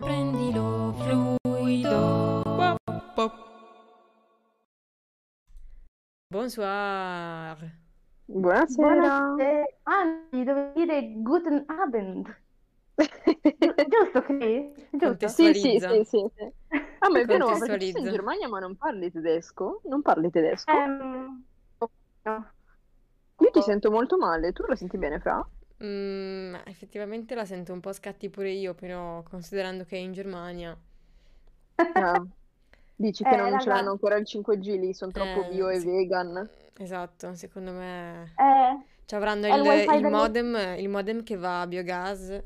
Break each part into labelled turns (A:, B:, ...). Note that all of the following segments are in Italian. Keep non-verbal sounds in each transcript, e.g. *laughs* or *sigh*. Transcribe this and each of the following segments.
A: Prendilo fluido. Bonsoir.
B: Buonasera.
C: Buonasera. Anzi, dovevo dire Guten Abend. Gi- Giusto, Chris? Giusto?
B: Sì, sì, sì, sì, sì. Ah, ma è vero, perché sei in. Germania ma non parli tedesco? Non parli tedesco?
C: Ehm, no.
B: Io ti sento molto male, tu la senti bene, Fra?
A: Mm, effettivamente la sento un po' scatti pure io, però considerando che è in Germania.
B: Ah, dici che
C: Eh,
B: non ce l'hanno ancora il 5G lì, sono troppo
A: Eh,
B: bio e
A: sì.
B: vegan.
A: Esatto, secondo me
C: Eh,
A: ci avranno
C: il
A: il, il modem, il modem che va a biogas.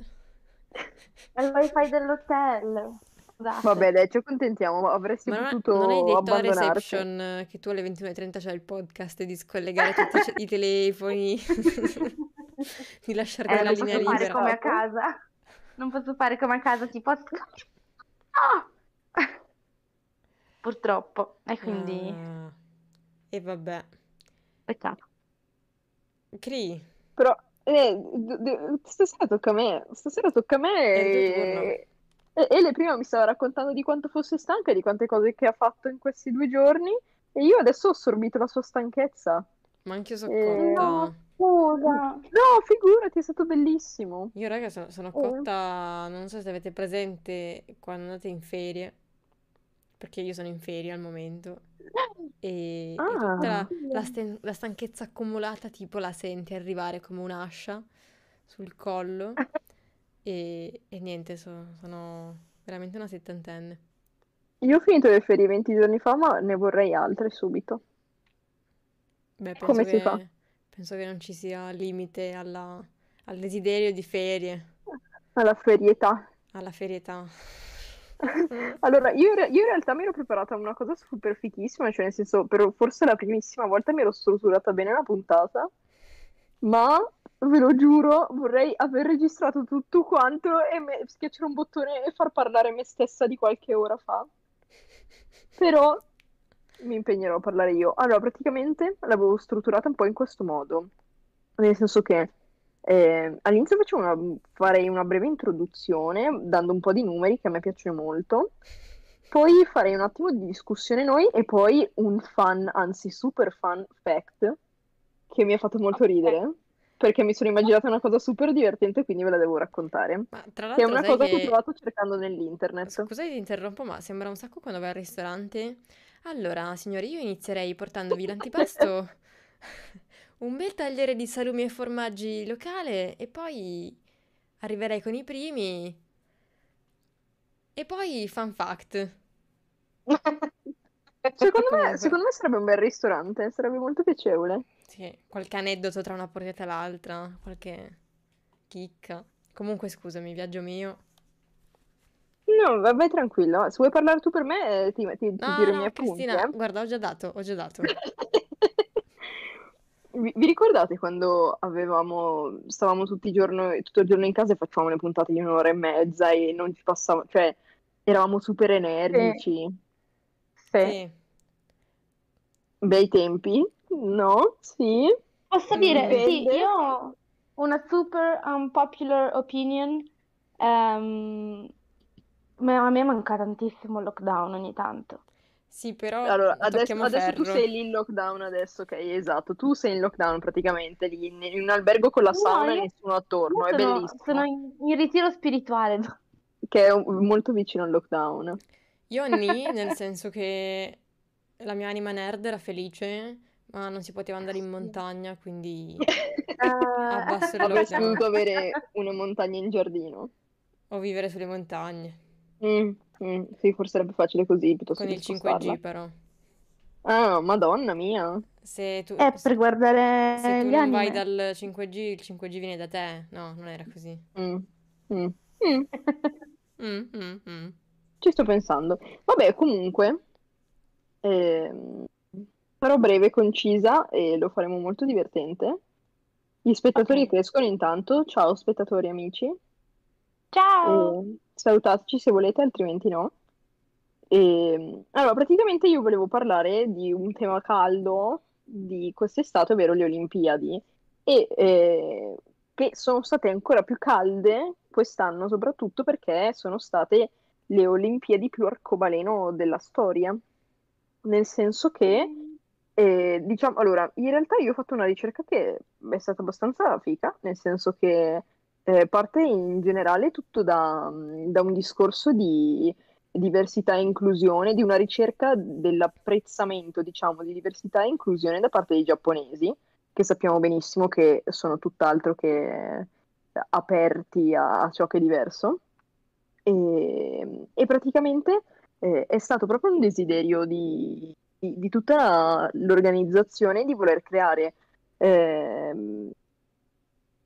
C: è il wifi dell'hotel. Scusate.
B: Vabbè, dai, ci accontentiamo, avresti
A: Ma non,
B: potuto
A: non hai detto
B: abbandonarti.
A: reception eh, che tu alle 21.30 c'hai il podcast e di scollegare tutti i telefoni, *laughs* *laughs* di lasciarti
C: Eh,
A: la
C: non
A: linea
C: posso fare
A: libera.
C: come a casa. Non posso fare come a casa, tipo... Ah! *laughs* Purtroppo. E quindi...
A: Ah, e vabbè.
C: Peccato.
A: Cri,
B: Però, eh, d- d- stasera tocca a me, stasera tocca a me e... e Ele prima mi stava raccontando di quanto fosse stanca e di quante cose che ha fatto in questi due giorni e io adesso ho assorbito la sua stanchezza.
A: ma anch'io sono
B: Eh,
A: cotta.
C: No, scusa.
B: No, figurati, è stato bellissimo.
A: Io, raga, sono, sono
B: Oh.
A: cotta, non so se avete presente quando andate in ferie, perché io sono in ferie al momento, e, e tutta la,
B: Ah,
A: la sten- la stanchezza accumulata, tipo, la senti arrivare come un'ascia sul collo, e, e niente, so- sono veramente una settantenne.
B: io ho finito le ferie 20 giorni fa, ma ne vorrei altre subito.
A: Beh, penso
B: Come si fa?
A: Penso che non ci sia limite alla- al desiderio di ferie,
B: Alla ferietà.
A: alla ferietà. *laughs*
B: Allora, io, in re- io in realtà mi ero preparata una cosa super fichissima, cioè nel senso, per forse la primissima volta mi ero strutturata bene la puntata, ma ve lo giuro, vorrei aver registrato tutto quanto e me- schiacciare un bottone e far parlare me stessa di qualche ora fa. Però mi impegnerò a parlare io. Allora, praticamente l'avevo strutturata un po' in questo modo, nel senso che eh, all'inizio una, farei una breve introduzione dando un po' di numeri che a me piacciono molto, poi farei un attimo di discussione noi e poi un fun, anzi super fun fact che mi ha fatto molto ridere perché mi sono immaginata una cosa super divertente quindi ve la devo raccontare.
A: Ma tra
B: Che è
A: l'altro
B: una cosa che ho
A: che...
B: trovato cercando nell'internet.
A: Scusa ti interrompo, ma sembra un sacco quando vai al ristorante. Allora, signori, io inizierei portandovi l'antipasto, *laughs* un bel tagliere di salumi e formaggi locale e poi arriverei con i primi e poi fun fact. *laughs*
B: Secondo me, secondo me sarebbe un bel ristorante, sarebbe molto piacevole.
A: sì, qualche aneddoto tra una portata e l'altra, qualche chicca. Comunque, scusami, viaggio mio.
B: No, vai, vai tranquillo. Se vuoi parlare tu per me, eh, ti, ti, ti
A: No,
B: tiro i
A: no,
B: miei appunti,
A: Cristina,
B: eh.
A: guarda, ho già dato, ho già dato. *laughs*
B: Vi, vi ricordate quando avevamo, stavamo tutti i giorni, tutto il giorno in casa e facevamo le puntate di un'ora e mezza e non ci passava, cioè eravamo super energici,
C: Sì.
A: Sì.
B: bei tempi, no? Sì,
C: Posso dire, sì,
B: dipende.
C: io ho una super unpopular opinion. ehm, ma a me manca tantissimo il lockdown ogni tanto.
A: Sì, però
B: Allora, adesso,
A: tocchiamo
B: adesso tu
A: ferro.
B: sei lì in lockdown adesso, ok, esatto, tu sei in lockdown praticamente, lì in, in un albergo con la
C: No,
B: sauna e
C: io,
B: nessuno attorno,
C: io
B: è
C: sono,
B: bellissimo,
C: sono in, in ritiro spirituale.
B: che è un- molto vicino al lockdown.
A: Io nì, nel senso che la mia anima nerd era felice, ma non si poteva andare in montagna, quindi *laughs* abbasso il
B: Avresti
A: lockdown
B: dovuto avere una montagna in giardino.
A: o vivere sulle montagne,
B: Mm, mm, sì, forse sarebbe facile così piuttosto
A: con
B: che
A: il 5G
B: spostarla.
A: però.
B: Ah, madonna mia.
A: Se tu,
C: È per
A: se,
C: guardare
A: se tu
C: gli
A: non vai
C: anime.
A: dal 5G, il 5G viene da te. No, non era così.
B: Mm, mm, mm, *laughs*
A: Mm, mm, mm.
B: ci sto pensando. Vabbè, comunque, ehm, sarò breve e concisa e lo faremo molto divertente. Gli spettatori
C: Ok.
B: crescono intanto. Ciao, spettatori amici.
C: Ciao!
B: E salutateci se volete, altrimenti no. E, allora, praticamente io volevo parlare di un tema caldo di quest'estate, ovvero le Olimpiadi. E eh, che sono state ancora più calde quest'anno, soprattutto perché sono state le Olimpiadi più arcobaleno della storia. Nel senso che, eh, diciamo, allora, in realtà io ho fatto una ricerca che è stata abbastanza fica, nel senso che eh, parte in generale tutto da, da un discorso di diversità e inclusione, di una ricerca dell'apprezzamento, diciamo, di diversità e inclusione da parte dei giapponesi, che sappiamo benissimo che sono tutt'altro che aperti a, a ciò che è diverso. E, e praticamente eh, è stato proprio un desiderio di, di, di tutta l'organizzazione di voler creare eh,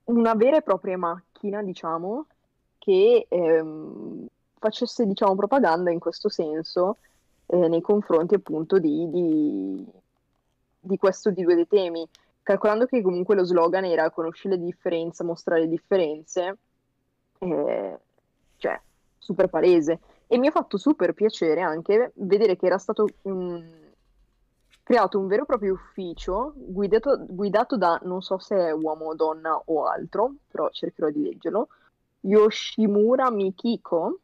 B: una vera e propria macchina, diciamo, che ehm, facesse diciamo, propaganda in questo senso eh, nei confronti appunto di, di, di questo di due dei temi, calcolando che comunque lo slogan era conosci le differenze, mostrare le differenze, eh, cioè super palese. E mi ha fatto super piacere anche vedere che era stato um, creato un vero e proprio ufficio guidato, guidato da, non so se è uomo, donna o altro, però cercherò di leggerlo, Yoshimura Mikiko,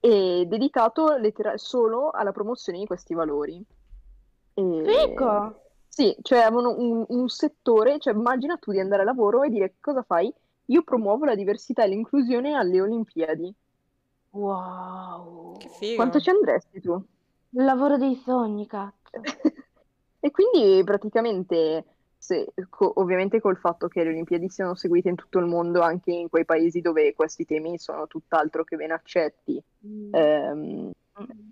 B: e dedicato lettera- solo alla promozione di questi valori.
C: E... Fico!
B: Sì, cioè avevano un, un, settore, cioè immagina tu di andare a lavoro e dire cosa fai? Io promuovo la diversità e l'inclusione alle Olimpiadi.
C: Wow!
A: Che figo!
B: Quanto ci andresti tu?
C: Il lavoro dei sogni, cazzo! *laughs*
B: e quindi praticamente se, co- ovviamente col fatto che le Olimpiadi siano seguite in tutto il mondo, anche in quei paesi dove questi temi sono tutt'altro che ben accetti, mm. ehm,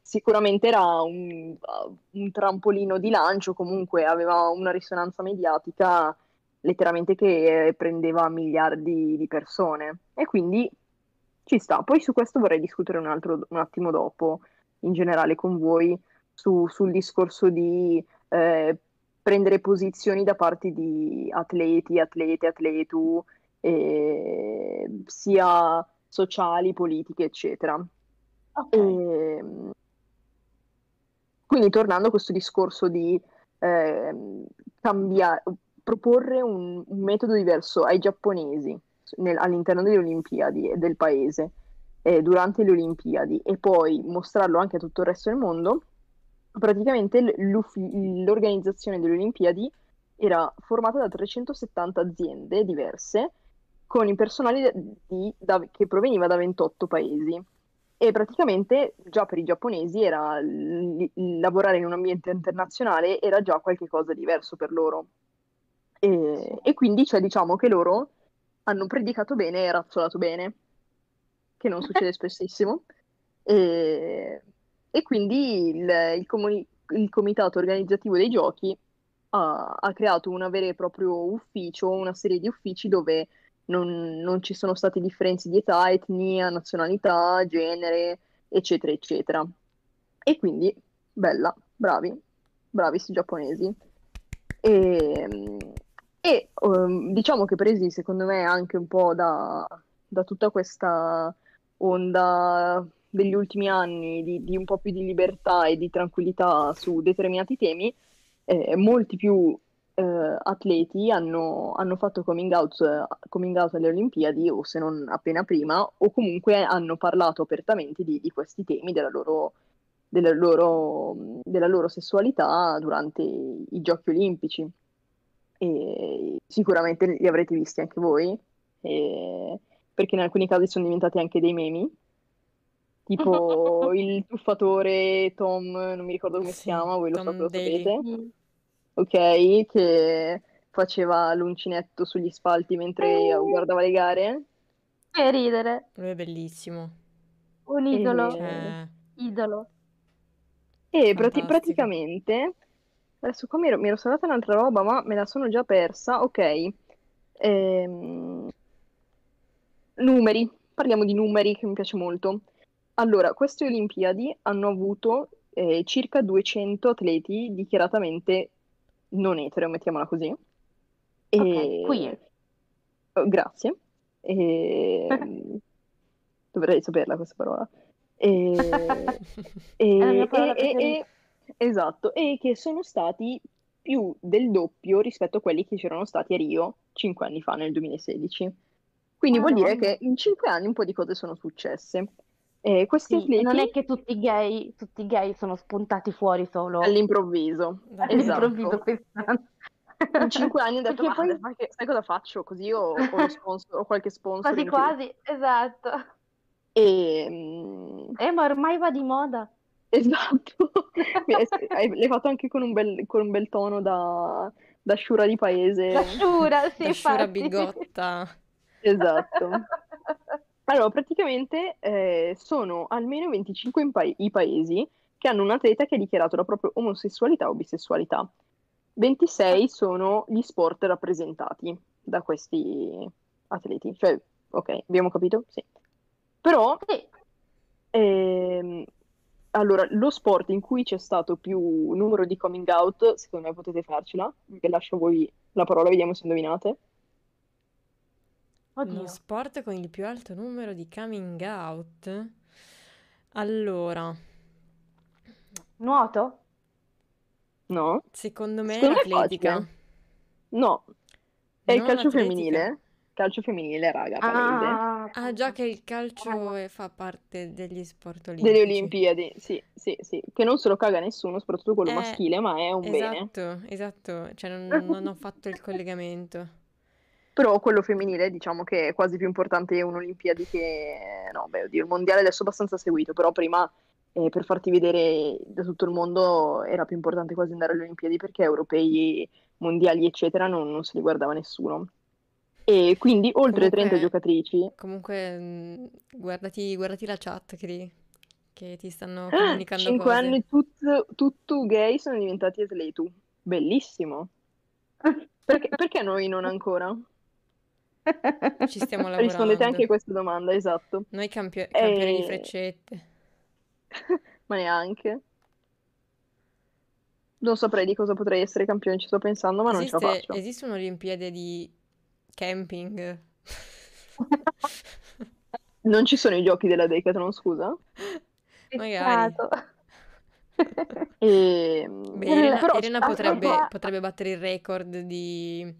B: sicuramente era un, un, trampolino di lancio, comunque aveva una risonanza mediatica letteralmente che prendeva miliardi di persone e quindi ci sta. Poi su questo vorrei discutere un, altro, un attimo dopo, in generale con voi, su, sul discorso di... Eh, prendere posizioni da parte di atleti, atlete, atletu, eh, sia sociali, politiche, eccetera. Okay. E, ehm, quindi tornando a questo discorso di eh, cambiare, proporre un, un, metodo diverso ai giapponesi nel, all'interno delle Olimpiadi e del paese eh, durante le Olimpiadi e poi mostrarlo anche a tutto il resto del mondo, praticamente l'organizzazione delle Olimpiadi era formata da 370 aziende diverse con il personale di, da, che proveniva da 28 paesi. E praticamente già per i giapponesi era, l, l, lavorare in un ambiente internazionale era già qualcosa di diverso per loro. E, e quindi cioè, diciamo che loro hanno predicato bene e razzolato bene, che non succede spessissimo. E, e quindi il, il, comuni- il comitato organizzativo dei giochi ha, ha, creato un vero e proprio ufficio, una serie di uffici dove non, non ci sono state differenze di età, etnia, nazionalità, genere, eccetera, eccetera. E quindi, bella, bravi, bravi questi giapponesi. E, e um, diciamo che presi secondo me anche un po' da, da tutta questa onda degli ultimi anni di, di, un po' più di libertà e di tranquillità su determinati temi, eh, molti più eh, atleti hanno, hanno, fatto coming out, coming out, alle Olimpiadi, o se non appena prima, o comunque hanno parlato apertamente di, di questi temi, della loro, della, loro, della loro, sessualità durante i Giochi Olimpici. E sicuramente li avrete visti anche voi, perché in alcuni casi sono diventati anche dei memi tipo *laughs* il tuffatore Tom, non mi ricordo come si chiama, voi lo, lo sapete. Ok, che faceva l'uncinetto sugli spalti mentre uh. guardava le gare.
C: Che ridere.
A: Lui è bellissimo.
C: Un idolo. Cioè... Idolo.
B: E prati- praticamente, adesso qua mi ero, mi ero salvata un'altra roba, ma me la sono già persa. Ok. Ehm... Numeri, parliamo di numeri che mi piace molto. Allora, queste Olimpiadi hanno avuto eh, circa 200 atleti dichiaratamente non etero, mettiamola così.
C: E... Ok, queer.
B: Oh, grazie. E... *laughs* Dovrei saperla questa parola. E... *laughs* e... parola e... Esatto, e che sono stati più del doppio rispetto a quelli che c'erano stati a Rio 5 anni fa, nel 2016. Quindi vuol dire
C: Madonna.
B: che in 5 anni un po' di cose sono successe. E questi
C: Sì, non è
B: atleti
C: che tutti i gay, tutti i gay sono spuntati fuori solo
B: all'improvviso,
C: all'improvviso
B: esatto.
C: quest'anno.
B: In 5 anni ho detto, ma
C: poi
B: sai, che- sai cosa faccio? Così ho, ho sponsor, ho qualche sponsor
C: quasi quasi, esatto.
B: E, mm,
C: Eh, ma ormai va di moda.
B: esatto, *laughs* hai- l'hai fatto anche con un bel, con un bel tono da, da sciura di paese.
C: sciura, sì,
A: Da
C: infatti.
A: bigotta.
B: Esatto. *laughs* Allora, praticamente eh, sono almeno 25 in pa- i paesi che hanno un atleta che ha dichiarato la propria omosessualità o bisessualità. 26 sono gli sport rappresentati da questi atleti. Cioè, ok, abbiamo capito? Sì. Però, ehm, allora, lo sport in cui c'è stato più numero di coming out, secondo me potete farcela, che lascio a voi la parola, vediamo se indovinate.
A: Lo
C: oddio.
A: sport con il più alto numero di coming out. Allora,
C: Nuoto?
B: No?
A: secondo me è
B: Secondo me è
A: l'atletica.
B: facile. No, è il
A: Non
B: calcio
A: atletica.
B: femminile. Calcio femminile, raga, palese.
C: Ah,
A: Ah, già che il calcio è- fa parte degli sport
B: Delle
A: olimpici.
B: Olimpiadi, sì, sì, sì. Che non se lo caga nessuno, soprattutto quello
A: Eh,
B: maschile, ma è un bene.
A: esatto, esatto. Cioè, non, non ho fatto il collegamento.
B: Però quello femminile, diciamo che è quasi più importante un'Olimpiadi che... No, beh, oddio, il mondiale adesso è abbastanza seguito, però prima eh, per farti vedere da tutto il mondo era più importante quasi andare alle Olimpiadi perché europei, mondiali, eccetera, non, non se li guardava nessuno. E quindi oltre 30
A: Comunque,
B: giocatrici...
A: comunque, mh, guardati, guardati la chat che, ti- che ti stanno
B: Ah,
A: comunicando
B: 5
A: cose.
B: anni tutto, tutto gay sono diventati atleti. Bellissimo. *laughs* Perché, perché noi non ancora?
A: Ci stiamo *laughs*
B: Rispondete anche
A: lavorando.
B: a questa domanda, esatto.
A: Noi campio- campioni di
B: E...
A: freccette. *laughs*
B: Ma neanche. Non saprei di cosa potrei essere campione, ci sto pensando, ma non ce la
A: Esiste,
B: faccio.
A: esiste un'Olimpiade di camping? *laughs*
B: Non ci sono i giochi della Decathlon, scusa.
A: Magari.
B: E...
A: Beh,
C: Il-
A: Elena,
B: Però
A: Elena potrebbe, potrebbe battere il record di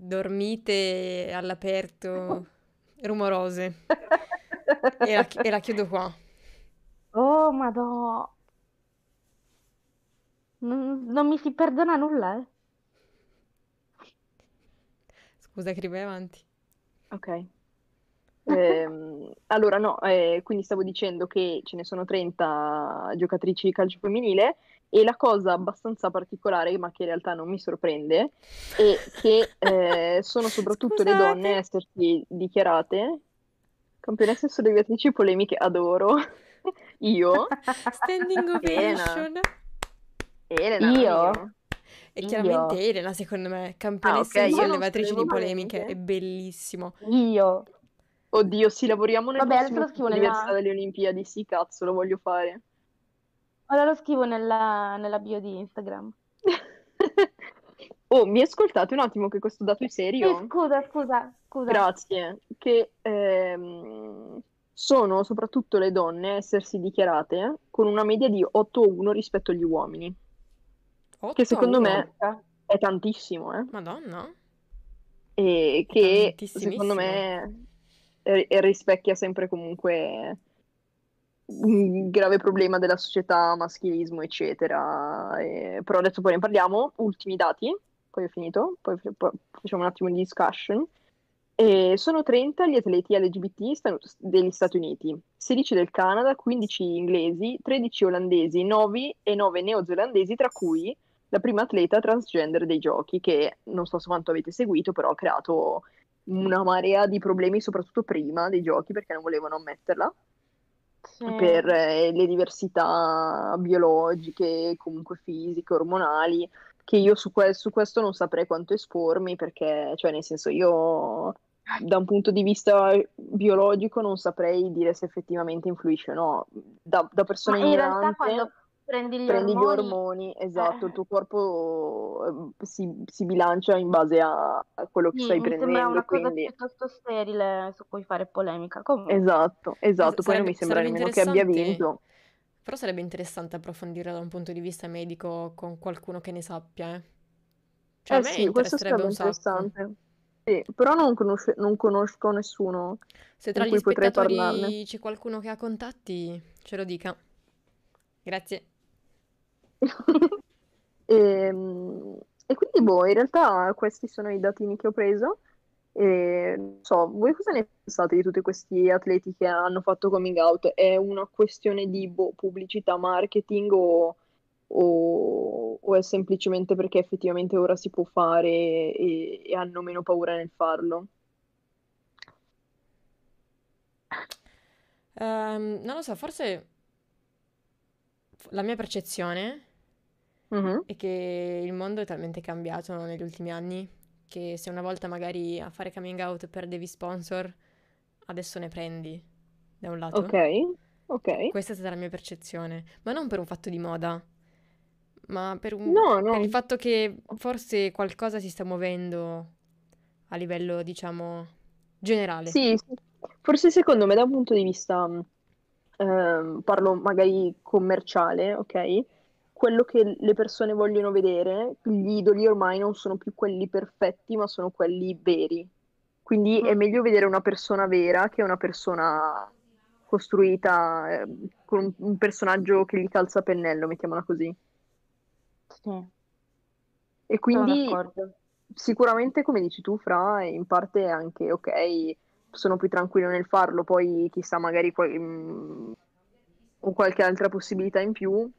A: dormite all'aperto *laughs* rumorose. *laughs* E la, e la chiudo qua.
C: Oh, madò. Non, non mi si perdona nulla, eh.
A: Scusa, che vai avanti.
B: Ok. Ehm, allora, no, eh, quindi stavo dicendo che ce ne sono 30 giocatrici di calcio femminile e la cosa abbastanza particolare, ma che in realtà non mi sorprende, è che eh, *laughs* sono soprattutto le donne a
A: Scusate.
B: essersi dichiarate campionesse sollevatrici polemiche, adoro. *laughs* Io,
A: Standing *laughs*
B: Elena,
A: ovation.
B: Elena,
C: Io?
B: io.
A: E
C: Io?
A: chiaramente Elena, secondo me,
B: Ah,
A: campionessa
B: ok,
A: di
B: io non
A: sollevatrici di polemiche. è bellissimo.
C: Io.
B: Oddio, sì, lavoriamo nel
C: Vabbè,
B: prossimo
C: lo scrivo nella...
B: delle Olimpiadi, sì, cazzo, lo voglio fare.
C: Ora lo scrivo nella, nella bio di Instagram. *laughs*
B: Oh, mi ascoltate un attimo che questo dato è
C: Sì,
B: serio?
C: scusa, scusa, scusa.
B: Grazie. Che ehm, sono soprattutto le donne a essersi dichiarate con una media di 8-1 rispetto agli uomini,
A: 8
B: che secondo
A: 1.
B: me è tantissimo, eh?
A: Madonna,
B: E che secondo me eh, rispecchia sempre comunque un grave problema della società, maschilismo, eccetera. E- però adesso poi ne parliamo. Ultimi dati, poi ho finito, poi, poi facciamo un attimo di discussion. E sono 30 gli atleti LGBT degli Stati Uniti, 16 del Canada, 15 inglesi, 13 olandesi, 9 e 9 neozelandesi, tra cui la prima atleta transgender dei giochi, che non so quanto avete seguito, però ha creato una marea di problemi, soprattutto prima dei giochi, perché non volevano ammetterla
C: Sì.
B: per eh, le diversità biologiche, comunque fisiche, ormonali, che io su, que- su questo non saprei quanto espormi, perché, cioè, nel senso, io da un punto di vista biologico non saprei dire se effettivamente influisce o no. Da, da
C: Ma
B: persona
C: in realtà
B: ignorante
C: quando prendi gli
B: prendi gli
C: ormoni,
B: ormoni, esatto, il
C: eh,
B: tuo corpo eh, si, si bilancia in base a, quello che
C: sì,
B: stai
C: mi sembra
B: prendendo,
C: una cosa
B: quindi
C: piuttosto sterile su cui fare polemica. Comunque,
B: esatto,
A: Eh,
B: esatto, poi non
A: sarebbe,
B: mi sembra nemmeno che abbia
A: interessante,
B: vinto.
A: però sarebbe interessante approfondire da un punto di vista medico con qualcuno che ne sappia, eh. Cioè, a
B: Eh
A: me
B: sì, questo sarebbe
A: un sacco.
B: interessante. Sì, però non conosce- non conosco nessuno
A: Se tra
B: con
A: gli
B: parlarne.
A: spettatori c'è qualcuno che ha contatti, ce lo dica. Grazie. *laughs*
B: E, mm, e quindi, boh, in realtà questi sono i datini che ho preso. E non so, voi cosa ne pensate di tutti questi atleti che hanno fatto coming out? È una questione di boh, pubblicità, marketing o, o- o è semplicemente perché effettivamente ora si può fare e, e hanno meno paura nel farlo?
A: Ehm, non lo so, forse la mia percezione
B: Mhm.
A: è che il mondo è talmente cambiato negli ultimi anni che se una volta magari a fare coming out perdevi sponsor, adesso ne prendi, da un lato.
B: Ok, ok.
A: Questa è stata la mia percezione, ma non per un fatto di moda, ma per un-
B: No,
A: per il
B: no.
A: fatto che forse qualcosa si sta muovendo a livello, diciamo, generale.
B: Sì, sì. Forse secondo me da un punto di vista, mh, ehm, parlo magari commerciale, ok? Quello che le persone vogliono vedere, gli idoli ormai non sono più quelli perfetti, ma sono quelli veri. Quindi è
C: Mm.
B: meglio vedere una persona vera che una persona costruita, ehm, con un, un personaggio che gli calza a pennello, mettiamola così.
C: Sì,
B: E quindi sicuramente, come dici tu, Fra, in parte anche ok, sono più tranquillo nel farlo, poi chissà, magari qual- mm, ho qualche altra possibilità in più,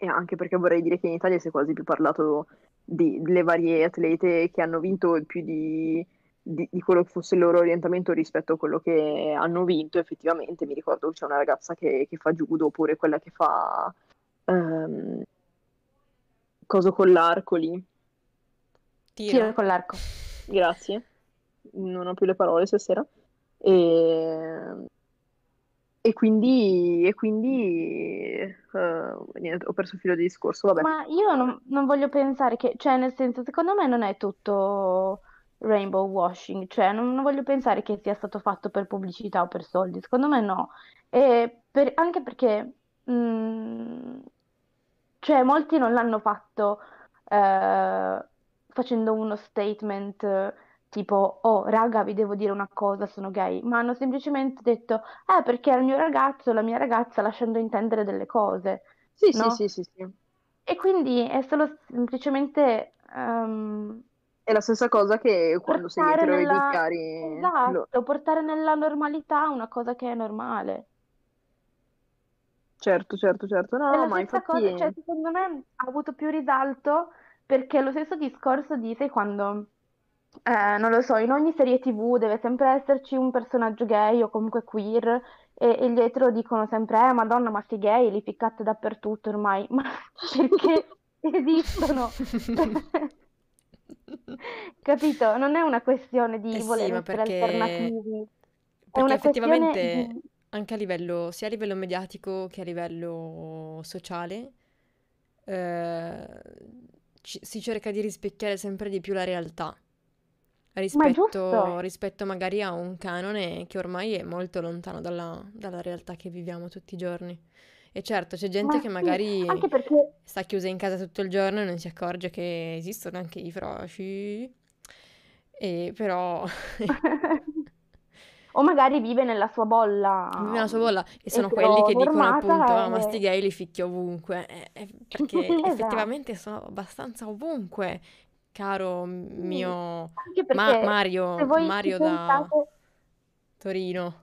B: e anche perché vorrei dire che in Italia si è quasi più parlato di- delle varie atlete che hanno vinto più di, di- di quello che fosse il loro orientamento rispetto a quello che hanno vinto effettivamente. Mi ricordo che c'è una ragazza che, che fa judo, oppure quella che fa ehm, coso con l'arco lì.
C: Tiro
A: Tiro?
C: con l'arco.
B: Grazie, non ho più le parole stasera. E, e quindi, e quindi eh, niente, ho perso il filo di discorso. Vabbè,
C: Ma io non, non voglio pensare che, cioè, nel senso, secondo me non è tutto rainbow washing, cioè, non, non voglio pensare che sia stato fatto per pubblicità o per soldi, secondo me no. Per- anche perché, mm, cioè, molti non l'hanno fatto eh, facendo uno statement tipo, oh, raga, vi devo dire una cosa, sono gay, ma hanno semplicemente detto, eh, perché il mio ragazzo, la mia ragazza, lasciando intendere delle cose,
B: sì, sì,
C: no?
B: sì, sì, sì.
C: E quindi è solo semplicemente ehm,
B: È la stessa cosa che quando sei e
C: nella...
B: dichiari lo-
C: Esatto, portare nella normalità una cosa che è normale.
B: Certo, certo, certo. No,
C: È
B: no, ma
C: stessa cosa, cioè
B: infatti...
C: secondo me ha avuto più risalto perché lo stesso discorso di sai quando, eh, non lo so, in ogni serie TV deve sempre esserci un personaggio gay o comunque queer e, e gli etero dicono sempre, eh, Madonna, ma sti gay li ficcate dappertutto ormai, *laughs* ma perché esistono? *laughs* Capito? Non è una questione di
A: Eh sì,
C: voler
A: ma
C: essere
A: perché,
C: alternativi, è
A: perché
C: una questione
A: effettivamente
C: di...
A: anche a livello, sia a livello mediatico che a livello sociale, eh, ci- si cerca di rispecchiare sempre di più la realtà
C: è
A: rispetto,
C: giusto,
A: rispetto magari a un canone che ormai è molto lontano dalla, dalla realtà che viviamo tutti i giorni. E certo, c'è gente
C: ma
A: che
C: sì,
A: magari
C: anche perché...
A: sta chiusa in casa tutto il giorno e non si accorge che esistono anche i froci. E però *laughs*
C: O magari vive nella sua bolla.
A: Vive nella sua bolla e sono quelli che dicono appunto, ah, ma sti
C: e...
A: gay li ficchio ovunque, Eh, eh, perché *laughs*
C: Esatto,
A: effettivamente sono abbastanza ovunque, caro mio
C: anche
A: Ma-
C: perché se
A: Mario,
C: voi ci
A: Mario da
C: pensate,
A: Torino.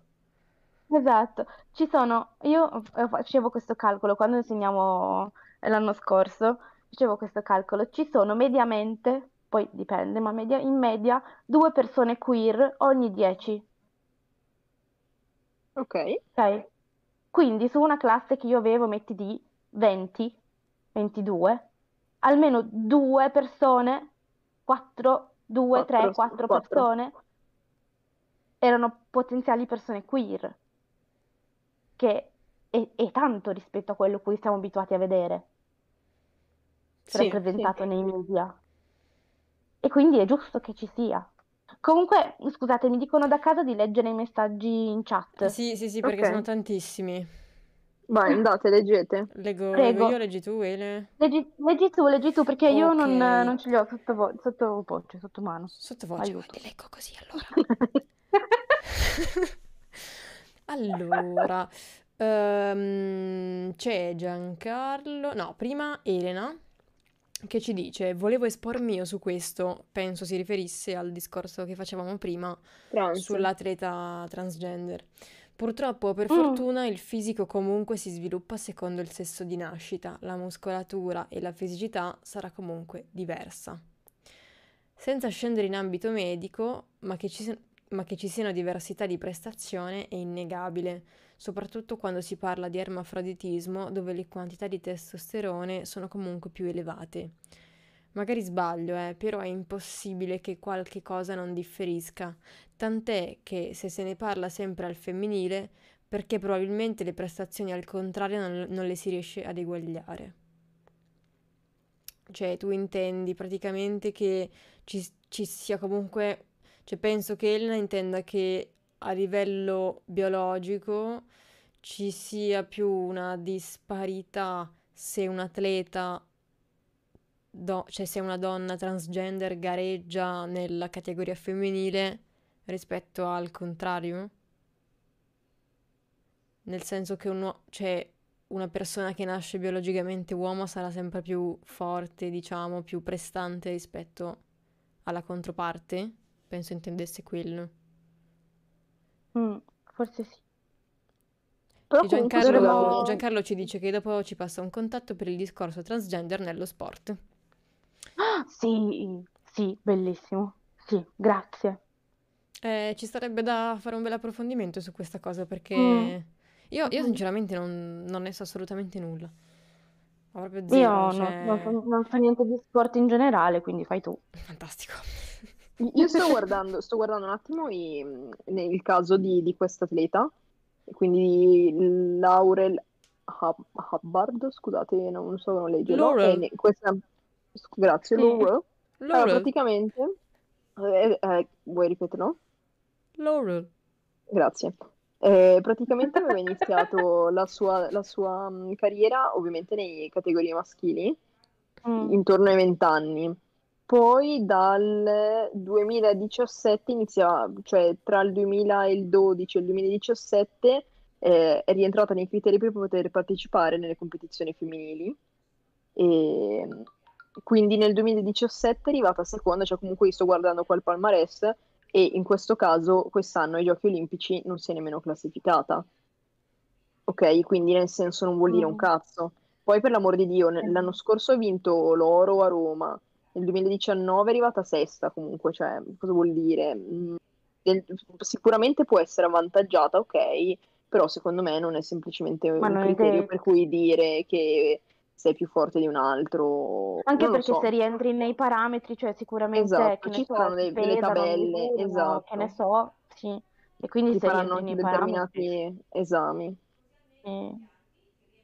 C: esatto, ci sono, io eh, facevo questo calcolo quando insegnavo l'anno scorso, facevo questo calcolo, ci sono mediamente, poi dipende, ma media- in media due persone queer ogni dieci.
B: Ok,
C: Ok? Quindi su una classe che io avevo, metti di 20, 22, almeno due persone, 4, 2, 3,
B: 4,
C: 4
B: 4.
C: persone erano potenziali persone queer, che è, è tanto rispetto a quello cui siamo abituati a vedere
B: Sì, sì.
C: rappresentato nei media. E quindi è giusto che ci sia. Comunque, scusate, mi dicono da casa di leggere i messaggi in chat.
A: Sì, sì, sì, perché sono
B: Ok.
A: tantissimi.
B: Vai, andate, leggete.
A: Leggo,
C: Prego.
A: io, leggi tu, Ele?
C: Leggi, leggi tu, leggi tu, perché io non, non ce li ho sotto, vo- sotto voce, sotto mano.
A: Sottovoce,
C: Aiuto.
A: le leggo così allora. *laughs* Allora, ehm, c'è Giancarlo, no, prima Elena che ci dice, volevo espormi io su questo, penso si riferisse al discorso che facevamo prima
B: Trans.
A: sull'atleta transgender. Purtroppo, per
C: Mm.
A: fortuna, il fisico comunque si sviluppa secondo il sesso di nascita, la muscolatura e la fisicità sarà comunque diversa. Senza scendere in ambito medico, ma che ci, ma che ci siano diversità di prestazione è innegabile, soprattutto quando si parla di ermafroditismo, dove le quantità di testosterone sono comunque più elevate. Magari sbaglio, eh, però è impossibile che qualche cosa non differisca, tant'è che se se ne parla sempre al femminile, perché probabilmente le prestazioni al contrario non, non le si riesce ad eguagliare. Cioè, tu intendi praticamente che ci, ci sia comunque, cioè penso che Elena intenda che a livello biologico ci sia più una disparità se un atleta, do- cioè se una donna transgender gareggia nella categoria femminile rispetto al contrario? Nel senso che un uo- cioè, una persona che nasce biologicamente uomo sarà sempre più forte, diciamo, più prestante rispetto alla controparte? Penso intendesse quello.
C: Mm, forse sì.
A: Giancarlo,
C: dovremmo-
A: Giancarlo ci dice che dopo ci passa un contatto per il discorso transgender nello sport.
C: Ah, sì, sì, bellissimo. Sì, grazie.
A: Eh, ci sarebbe da fare un bel approfondimento su questa cosa perché
C: Mm.
A: io, io
C: Mm.
A: sinceramente non, non ne so assolutamente nulla. Ho proprio
C: Io
A: zero,
C: no-
A: cioè...
C: non, so, non so niente di sport in generale, quindi fai tu. *laughs*
A: Fantastico.
B: Io sto *laughs* guardando, sto guardando un attimo i- il caso di, di questa atleta, quindi Laurel Hub- Hubbard, scusate, non so come leggerlo.
A: Laurel.
B: E ne- questa- grazie,
C: Sì.
B: Laurel. Allora,
A: Laurel,
B: praticamente, eh, eh, vuoi ripeterlo?
A: Laurel.
B: Grazie. Eh, praticamente aveva iniziato la sua, la sua, mh, carriera ovviamente nei categorie maschili
C: Mm.
B: intorno ai 20 anni. Poi dal 2017 inizia, cioè tra il 2012 e il 2017 eh, è rientrata nei criteri per poter partecipare nelle competizioni femminili. E quindi nel 2017 è arrivata seconda, cioè comunque io sto guardando qua il palmarès e in questo caso quest'anno ai Giochi Olimpici non si è nemmeno classificata. Ok, quindi nel senso non vuol dire un
C: Mm.
B: cazzo. Poi per l'amor di Dio, n- l'anno scorso ha vinto l'oro a Roma, nel 2019 è arrivata sesta comunque, cioè cosa vuol dire? Mm, sicuramente può essere avvantaggiata, ok, però secondo me non è semplicemente
C: Ma
B: un
C: è
B: criterio
C: detto.
B: per cui dire che sei più forte di un altro,
C: Anche perché
B: so.
C: se rientri nei parametri, cioè sicuramente,
B: Esatto, ci
C: so,
B: saranno dei- delle tabelle,
C: misurano, che ne
B: esatto.
C: so, sì. E quindi
B: Ti
C: se
B: faranno anche
C: nei parametri,
B: determinati esami.
C: sì.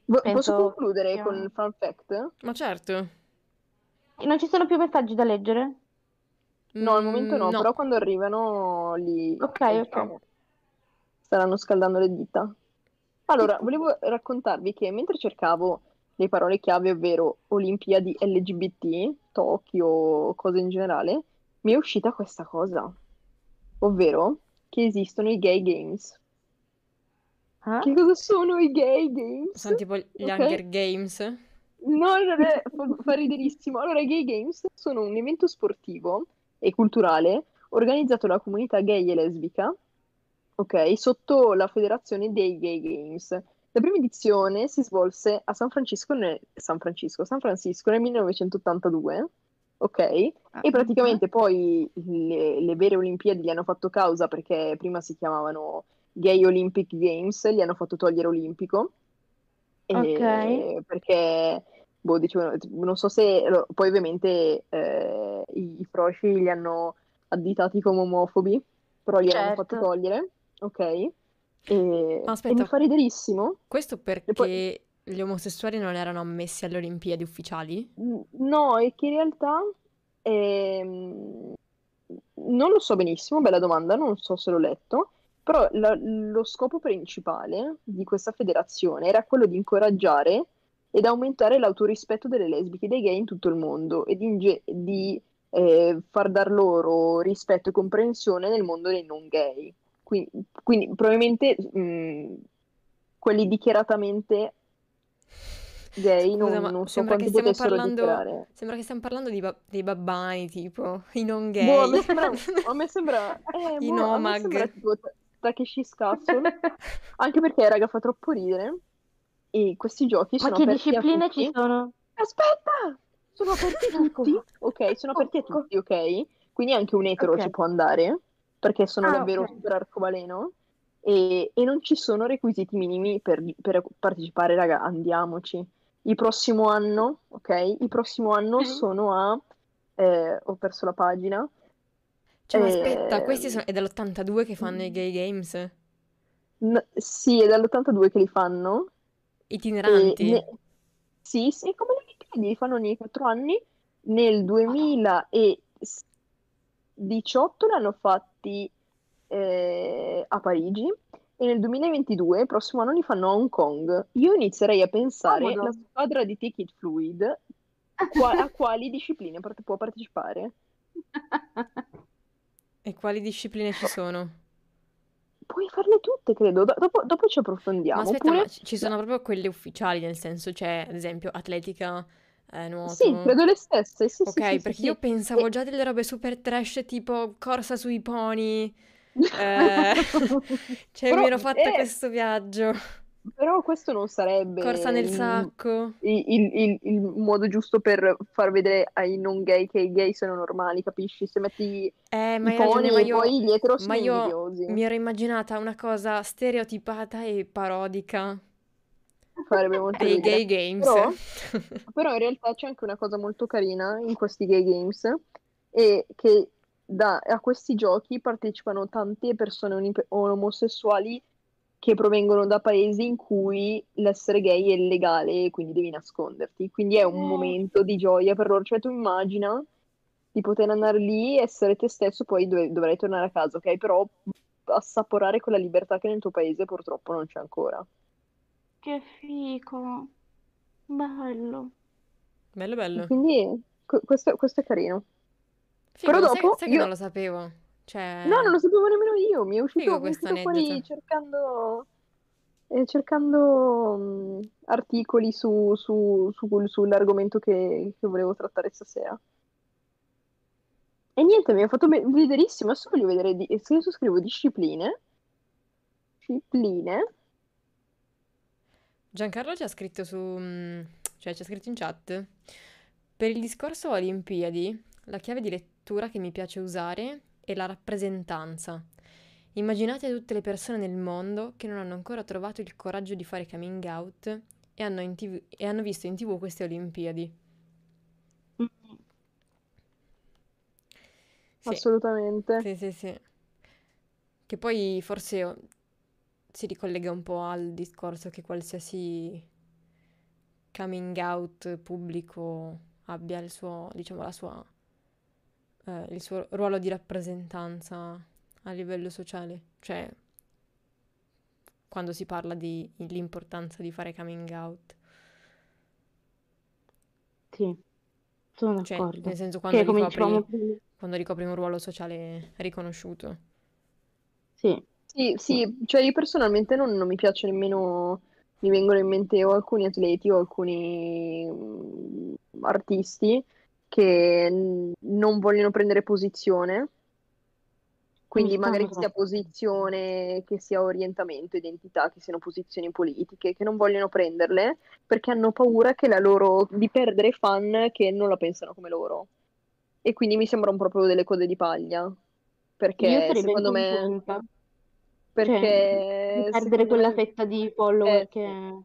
B: Posso
C: Penso
B: concludere
C: sia-
B: con il fun fact?
A: Ma certo.
C: Non ci sono più messaggi da leggere?
B: No, al momento no,
A: Mm,
B: però quando arrivano li
C: Ok,
B: leggiamo.
C: ok.
B: Staranno scaldando le dita. Allora, volevo raccontarvi che mentre cercavo le parole chiave, ovvero Olimpiadi LGBT, Tokyo, cose in generale, mi è uscita questa cosa, ovvero che esistono i gay games.
C: Eh?
B: Che cosa sono i gay games?
A: Sono tipo gli
B: Ok?
A: Hunger Games.
B: No, non è, fa, fa riderissimo. Allora, i Gay Games sono un evento sportivo e culturale organizzato dalla comunità gay e lesbica, ok, sotto la federazione dei Gay Games. La prima edizione si svolse a San Francisco nel, San Francisco, San Francisco nel 1982, ok? E
C: Ah,
B: praticamente poi le, le vere Olimpiadi gli hanno fatto causa perché prima si chiamavano Gay Olympic Games, gli hanno fatto togliere Olimpico.
C: Ok.
B: perché boh, dicevano, non so se poi ovviamente eh, i, i frosci li hanno additati come omofobi, però li hanno fatti
C: Certo.
B: togliere, ok? E, e
A: aspetta.
B: mi fa riderissimo.
A: Questo perché
B: poi-
A: gli omosessuali non erano ammessi alle Olimpiadi ufficiali?
B: No, è che in realtà ehm, non lo so benissimo, bella domanda, non so se l'ho letto, però la- lo scopo principale di questa federazione era quello di incoraggiare ed aumentare l'autorispetto delle lesbiche e dei gay in tutto il mondo e di, di, eh, far dar loro rispetto e comprensione nel mondo dei non gay. Quindi, quindi probabilmente mh, quelli dichiaratamente gay non,
A: Scusa, ma
B: non so
A: sembra che
B: potessero
A: parlando,
B: dichiarare.
A: sembra che stiamo parlando di ba- dei babbani, tipo, *laughs* i non
B: Boh, a me
A: gay.
B: sembra, a me sembra, *laughs* eh,
A: I
B: boh, sembra
A: nomag.
B: tipo Ta- Takeshi's Castle, *laughs* anche perché, raga, fa troppo ridere. E questi giochi
C: Ma
B: sono
C: che discipline ci sono?
B: Aspetta! Sono aperti a tutti, ok? Sono aperti a tutti, ok? Quindi anche un etero
C: Ok.
B: ci può andare, perché sono
C: Ah,
B: davvero
C: ok.
B: super arcobaleno. E, e non ci sono requisiti minimi per, per partecipare, raga, andiamoci. Il prossimo anno, ok? Il prossimo anno
C: Ok.
B: sono a... eh, ho perso la pagina.
A: Cioè, ma aspetta, questi sono, è dall'82 che fanno i gay games?
B: n- sì, è dall'82 che li fanno. E
A: Itineranti?
B: ne- Sì, sì, come le Olimpiadi li fanno ogni quattro anni. Nel 2018 l'hanno fatti eh, a Parigi e nel 2022, il prossimo anno, li fanno a Hong Kong. Io inizierei a pensare
C: Comodo.
B: la squadra di Take It Fluid qua- a *laughs* quali discipline può partecipare.
A: E quali discipline ci sono?
B: Puoi farle tutte, credo. Do- dopo, dopo ci
A: Ma
B: approfondiamo.
A: aspetta,
B: Oppure,
A: ma ci ci sono proprio quelle ufficiali, nel senso, c'è, ad esempio, atletica, eh,
B: sì,
A: nuoto.
B: credo le stesse. Sì, sì,
A: Ok,
B: sì, sì,
A: perché
B: sì.
A: io pensavo già delle robe super trash, tipo corsa sui poni. *laughs* Eh, *laughs* cioè, mi
B: Però,
A: ero fatta
B: eh,
A: questo viaggio.
B: però questo non sarebbe
A: Corsa nel
B: il,
A: sacco.
B: il- il- il- modo giusto per far vedere ai non gay che i gay sono normali, capisci? Se metti
A: Eh, ma
B: i
A: hai ragione, ma io,
B: poi gli etero
A: ma
B: sono
A: io
B: invidiosi.
A: mi ero immaginata una cosa stereotipata e parodica
B: Farebbe molto ridere.
A: gay games.
B: Però, *laughs* però in realtà c'è anche una cosa molto carina in questi gay games e che da- a questi giochi partecipano tante persone oni- omosessuali che provengono da paesi in cui l'essere gay è illegale e quindi devi nasconderti. Quindi è un
C: Eh,
B: momento di gioia per loro. Cioè tu immagina di poter andare lì, essere te stesso, poi dove- dovrai tornare a casa, ok? Però assaporare quella libertà che nel tuo paese purtroppo non c'è ancora.
C: Che fico. Bello.
A: Bello, bello.
B: quindi que- questo, questo è carino.
A: Figo,
B: Però
A: sai,
B: dopo
A: sai che non lo sapevo.
B: No,
A: Cioè,
B: non lo sapevo nemmeno io, mi è uscito,
A: figo
B: mi è
A: questo
B: uscito fuori
A: aneddoto.
B: cercando, eh, cercando mh, articoli su, su- su- sull'argomento che, che volevo trattare stasera. E niente, mi ha fatto riderissimo. Adesso voglio vedere, di- se io scrivo discipline, discipline,
A: Giancarlo ci ha scritto su, mm, cioè ci ha scritto in chat. Per il discorso Olimpiadi, la chiave di lettura che mi piace usare è la rappresentanza. Immaginate tutte le persone nel mondo che non hanno ancora trovato il coraggio di fare coming out e hanno, in TV e hanno visto in TV queste Olimpiadi.
C: Mm.
A: Sì,
B: assolutamente.
A: sì, sì, sì. Che poi forse si ricollega un po' al discorso che qualsiasi coming out pubblico abbia il suo, diciamo, la sua, eh, il suo ruolo di rappresentanza a livello sociale. Cioè, quando si parla di l'importanza di fare coming out.
C: Sì, sono
A: Cioè,
C: d'accordo.
A: nel senso, quando
C: Che
A: ricopri,
C: prima.
A: quando ricopri un ruolo sociale riconosciuto.
C: Sì,
B: Sì,
C: sì.
B: cioè io personalmente non, non mi piace nemmeno, mi vengono in mente o alcuni atleti o alcuni mm, artisti che n- non vogliono prendere posizione, quindi magari che sia
C: troppo.
B: posizione, che sia orientamento, identità, che siano posizioni politiche, che non vogliono prenderle perché hanno paura che la loro, di perdere fan che non la pensano come loro. E quindi mi sembrano proprio delle code di paglia, perché secondo me...
C: cioè,
B: Perché
C: perdere
B: secondo
C: quella
B: me,
C: fetta di follower
B: eh
C: che...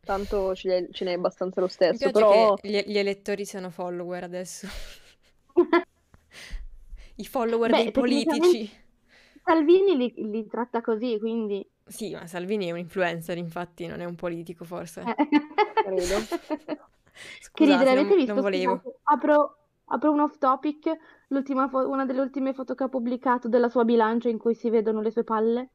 B: tanto ce n'è ce n'è abbastanza lo stesso, però
A: gli, gli elettori siano follower adesso. *laughs* I follower dei
C: Beh, tecnicamente
A: politici.
C: Salvini li, li tratta così, quindi...
A: Sì, ma Salvini è un influencer, infatti, non è un politico, forse.
B: credo.
C: Che *laughs* ridere,
A: Scusate,
C: avete
A: non, non
C: visto?
A: volevo.
C: Scusate, apro, apro un off topic, l'ultima fo- una delle ultime foto che ha pubblicato della sua bilancia in cui si vedono le sue palle.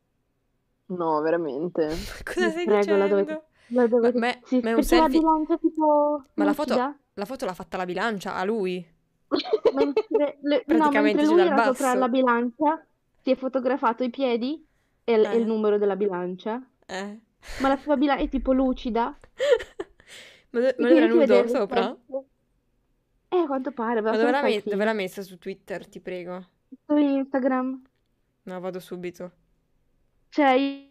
B: No, veramente. *laughs*
A: Cosa
C: Vi
A: stai
C: prego, la dovete...
A: dicendo?
C: La
A: Ma,
C: dovete...
A: ma è,
C: Sì,
A: ma è un
C: perché la
A: selfie?
C: bilancia tipo
A: Ma la foto, la foto l'ha fatta la bilancia a lui, *laughs*
C: mentre, le- no,
A: praticamente
C: mentre
A: giù
C: lui era sopra la
A: basso.
C: bilancia, si è fotografato i piedi e, il e il
A: Eh,
C: numero della bilancia,
A: eh.
C: ma la sua bilancia è tipo lucida *laughs*
A: Ma, ma era
C: quindi si vede
A: nudo sopra?
C: riflesso. Eh, a quanto pare,
A: Ma dove l'ha me- dove l'ha messa su Twitter, ti prego?
C: Su Instagram.
A: No, vado subito.
C: Cioè, io-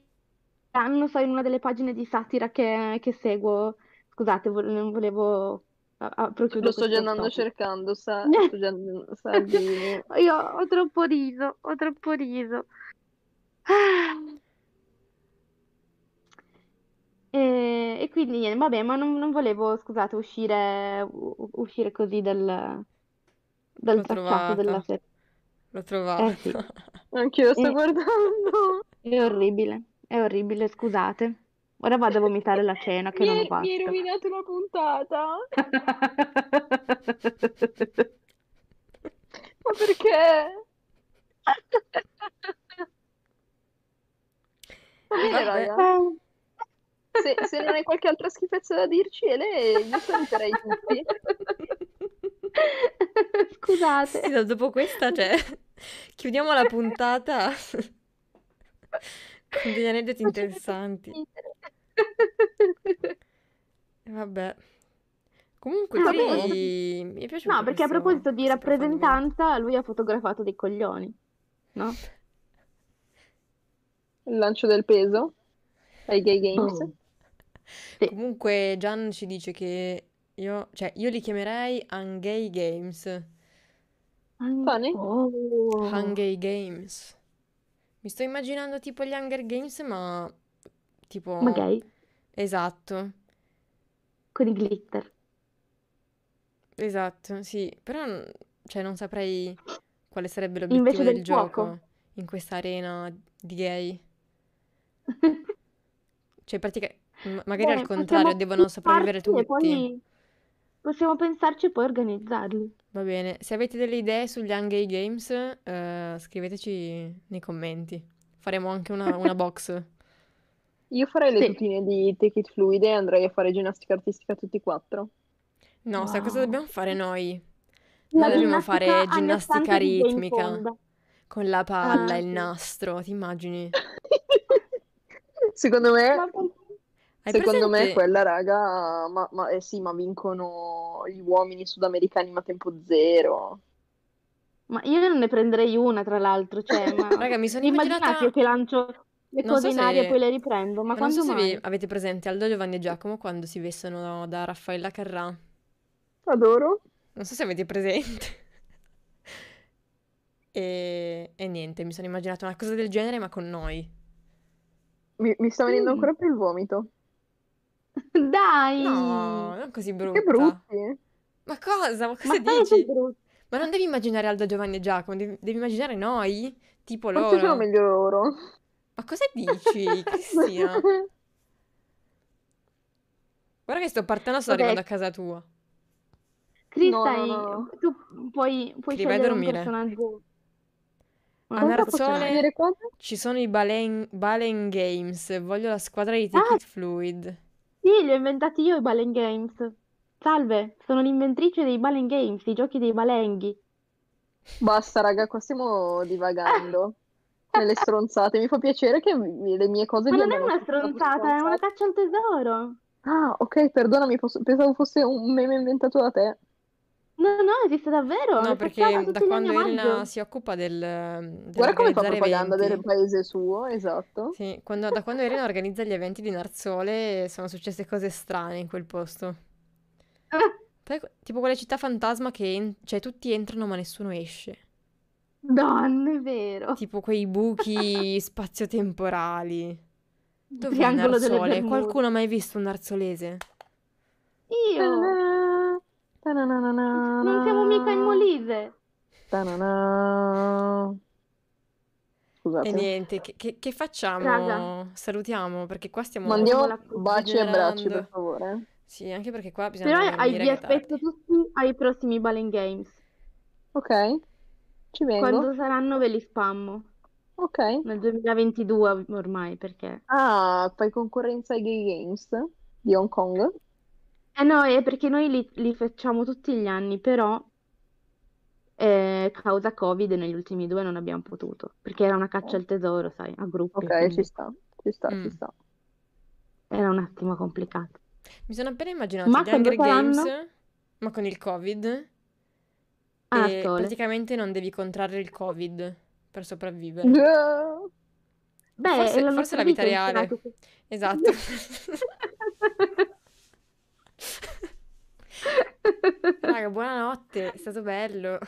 C: ah, non so, in una delle pagine di satira che, che seguo, scusate, vo- non volevo, ah, ah,
B: Lo sto già andando
C: topic.
B: cercando, sa, *laughs* sto già. *laughs*
C: Io ho troppo riso, ho troppo riso. E, e quindi niente, vabbè, ma non, non volevo, scusate, uscire, u- uscire così dal, dal
A: L'ho
C: tracciato della
A: trovata,
C: serie.
A: l'ho
C: Eh sì,
A: trovata. *laughs*
B: Anch'io sto
C: è,
B: guardando.
C: è orribile, è orribile, scusate. Ora vado a vomitare la cena che
B: Mi
C: non
B: hai, mi hai rovinato la puntata. *laughs* Ma perché? Va bene,
A: Vabbè,
B: raga. Se, se non hai qualche altra schifezza da dirci, Ele, io saluterei tutti. *laughs*
A: sì,
C: Scusate.
A: no, dopo questa, cioè, chiudiamo la puntata con degli aneddoti interessanti. vabbè. Comunque,
C: Ah,
A: qui mi è
C: No,
A: piaciuto
C: perché a proposito di rappresentanza, lui ha fotografato dei coglioni, no? *laughs*
B: Il lancio del peso ai Gay Games.
C: Oh. Sì.
A: Comunque, Gian ci dice che io, cioè, io li chiamerei Hungay Games.
B: Funny?
C: Oh.
A: Hungay Games. Mi sto immaginando tipo gli Hunger Games, ma
C: Ma
A: tipo,
C: gay,
A: esatto,
C: con i glitter.
A: esatto, sì, però, cioè, non saprei quale sarebbe
C: Invece
A: l'obiettivo del
C: del fuoco.
A: gioco in questa arena di gay. *laughs* Cioè, pratica- m- magari al
C: Beh,
A: contrario,
C: possiamo
A: devono sopravvivere
C: pensarci e
A: tutti.
C: poi possiamo pensarci e poi organizzarli.
A: Va bene, se avete delle idee sugli Hunger Games, eh, scriveteci nei commenti. Faremo anche una, una *laughs* box.
B: Io farei le
C: Sì.
B: tutine di Take It Fluid e andrei a fare ginnastica artistica tutti e quattro.
A: No, sai cosa
C: Wow.
A: dobbiamo fare noi?
C: La
A: Noi dobbiamo
C: ginnastica
A: fare ginnastica
C: stanze di Jane
A: ritmica
C: Fonda.
A: con la palla,
C: Ah,
A: il
C: sì.
A: nastro, ti immagini? *laughs*
B: Secondo me,
C: Ma perché?
A: Hai
B: secondo me
A: presente?
B: quella raga, ma, ma- eh sì, ma vincono gli uomini sudamericani ma tempo zero.
C: Ma io non ne prenderei una, tra l'altro, cioè, ma *laughs*
A: Raga, mi sono
C: vi immaginate
A: immaginata...
C: io che lancio le
A: Non
C: cose
A: so
C: in aria e poi le riprendo? Ma
A: Ma non so
C: quando
A: se vi
C: mai?
A: avete presente Aldo, Giovanni e Giacomo quando si vestono da Raffaella Carrà.
B: Adoro.
A: Non so se avete presente. E... e niente, mi sono immaginata una cosa del genere, ma con noi.
B: Mi, mi sta venendo
C: Mm.
B: ancora più il vomito. *laughs*
C: Dai!
A: No, non così
B: Che
A: brutta.
B: brutti.
A: Ma cosa? Ma
C: Ma
A: cosa
C: stai
A: dici? Ma non devi immaginare Aldo, Giovanni e Giacomo, devi, devi immaginare noi, tipo
B: Forse sono
A: loro.
B: meglio loro.
A: Ma cosa dici, *laughs* Cristina? Guarda che sto partendo, sto arrivando a casa tua.
C: Cris,
B: No, no,
C: stai...
B: no.
C: tu puoi, puoi
A: Che vai a
C: scegliere un
A: dormire.
C: personaggio, una
A: A
B: Cosa posso scegliere
A: ci sono i Balen, Balen Games. Voglio la squadra di
C: Ah,
A: It Fluid.
C: Sì, li ho inventati io i Balen Games. Salve, sono l'inventrice dei Balen Games, i giochi dei balenghi.
B: Basta, raga, qua stiamo divagando *laughs* nelle stronzate. Mi fa piacere che le mie cose
C: Ma non è una stronzata, è una caccia al tesoro.
B: Ah, ok, perdonami, posso- pensavo fosse un meme inventato da te.
C: No, no, esiste davvero,
A: No, perché da quando Elena si occupa del,
B: Guarda come fa propaganda del
A: eventi.
B: paese suo, esatto.
A: Sì, quando- da quando Elena organizza gli eventi di Narzole sono successe cose strane in quel posto. *laughs* Poi, tipo quelle città fantasma che en- cioè, tutti entrano ma nessuno esce.
C: Donne, è vero.
A: Tipo quei buchi *laughs* spazio-temporali. Dov'è
C: delle
A: Narzole? Qualcuno ha mai visto un narzolese?
C: Io. Non siamo mica in Molise.
B: ta-na-na.
A: E
B: Scusate.
A: niente, che, che- che
C: Raga,
A: facciamo? Salutiamo, perché qua stiamo
B: Mandiamo baci e abbracci, per favore.
A: Sì, anche perché qua bisogna
C: però
A: andare a
C: ai-
A: dormire
C: vi
A: è tardi.
C: aspetto tutti ai prossimi Balen Games.
B: Ok, ci vengo.
C: Quando saranno ve li spammo.
B: Ok.
C: nel 2022 ormai, perché...
B: Ah, fai concorrenza ai Gay Games di Hong Kong?
C: Eh no, è perché noi li, li facciamo tutti gli anni, però eh, causa Covid negli ultimi due non abbiamo potuto, perché era una caccia al tesoro, sai, a gruppi,
B: Ok, ci
C: quindi
B: sta, ci sta,
A: Mm.
B: ci sta.
C: era un attimo complicato.
A: Mi sono appena immaginato
C: Ma
A: gli Hunger? Games, ma con il Covid,
C: Ah,
A: e
C: sole.
A: praticamente non devi contrarre il Covid per sopravvivere.
B: Yeah.
C: Beh,
A: Forse,
C: è la
A: forse la vita reale. Esatto. *laughs* *laughs* Raga, buonanotte, è stato bello.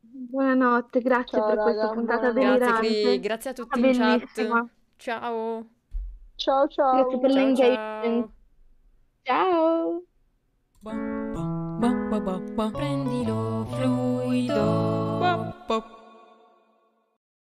C: Buonanotte, grazie
B: Ciao,
C: per questa
B: raga,
C: puntata
B: buonanotte.
A: Grazie, Cri, grazie a tutti in chat. Ciao.
B: Ciao ciao.
C: Grazie per
A: Ciao,
C: l'engagement.
A: ciao.
C: Ciao.
A: Prendilo fluido.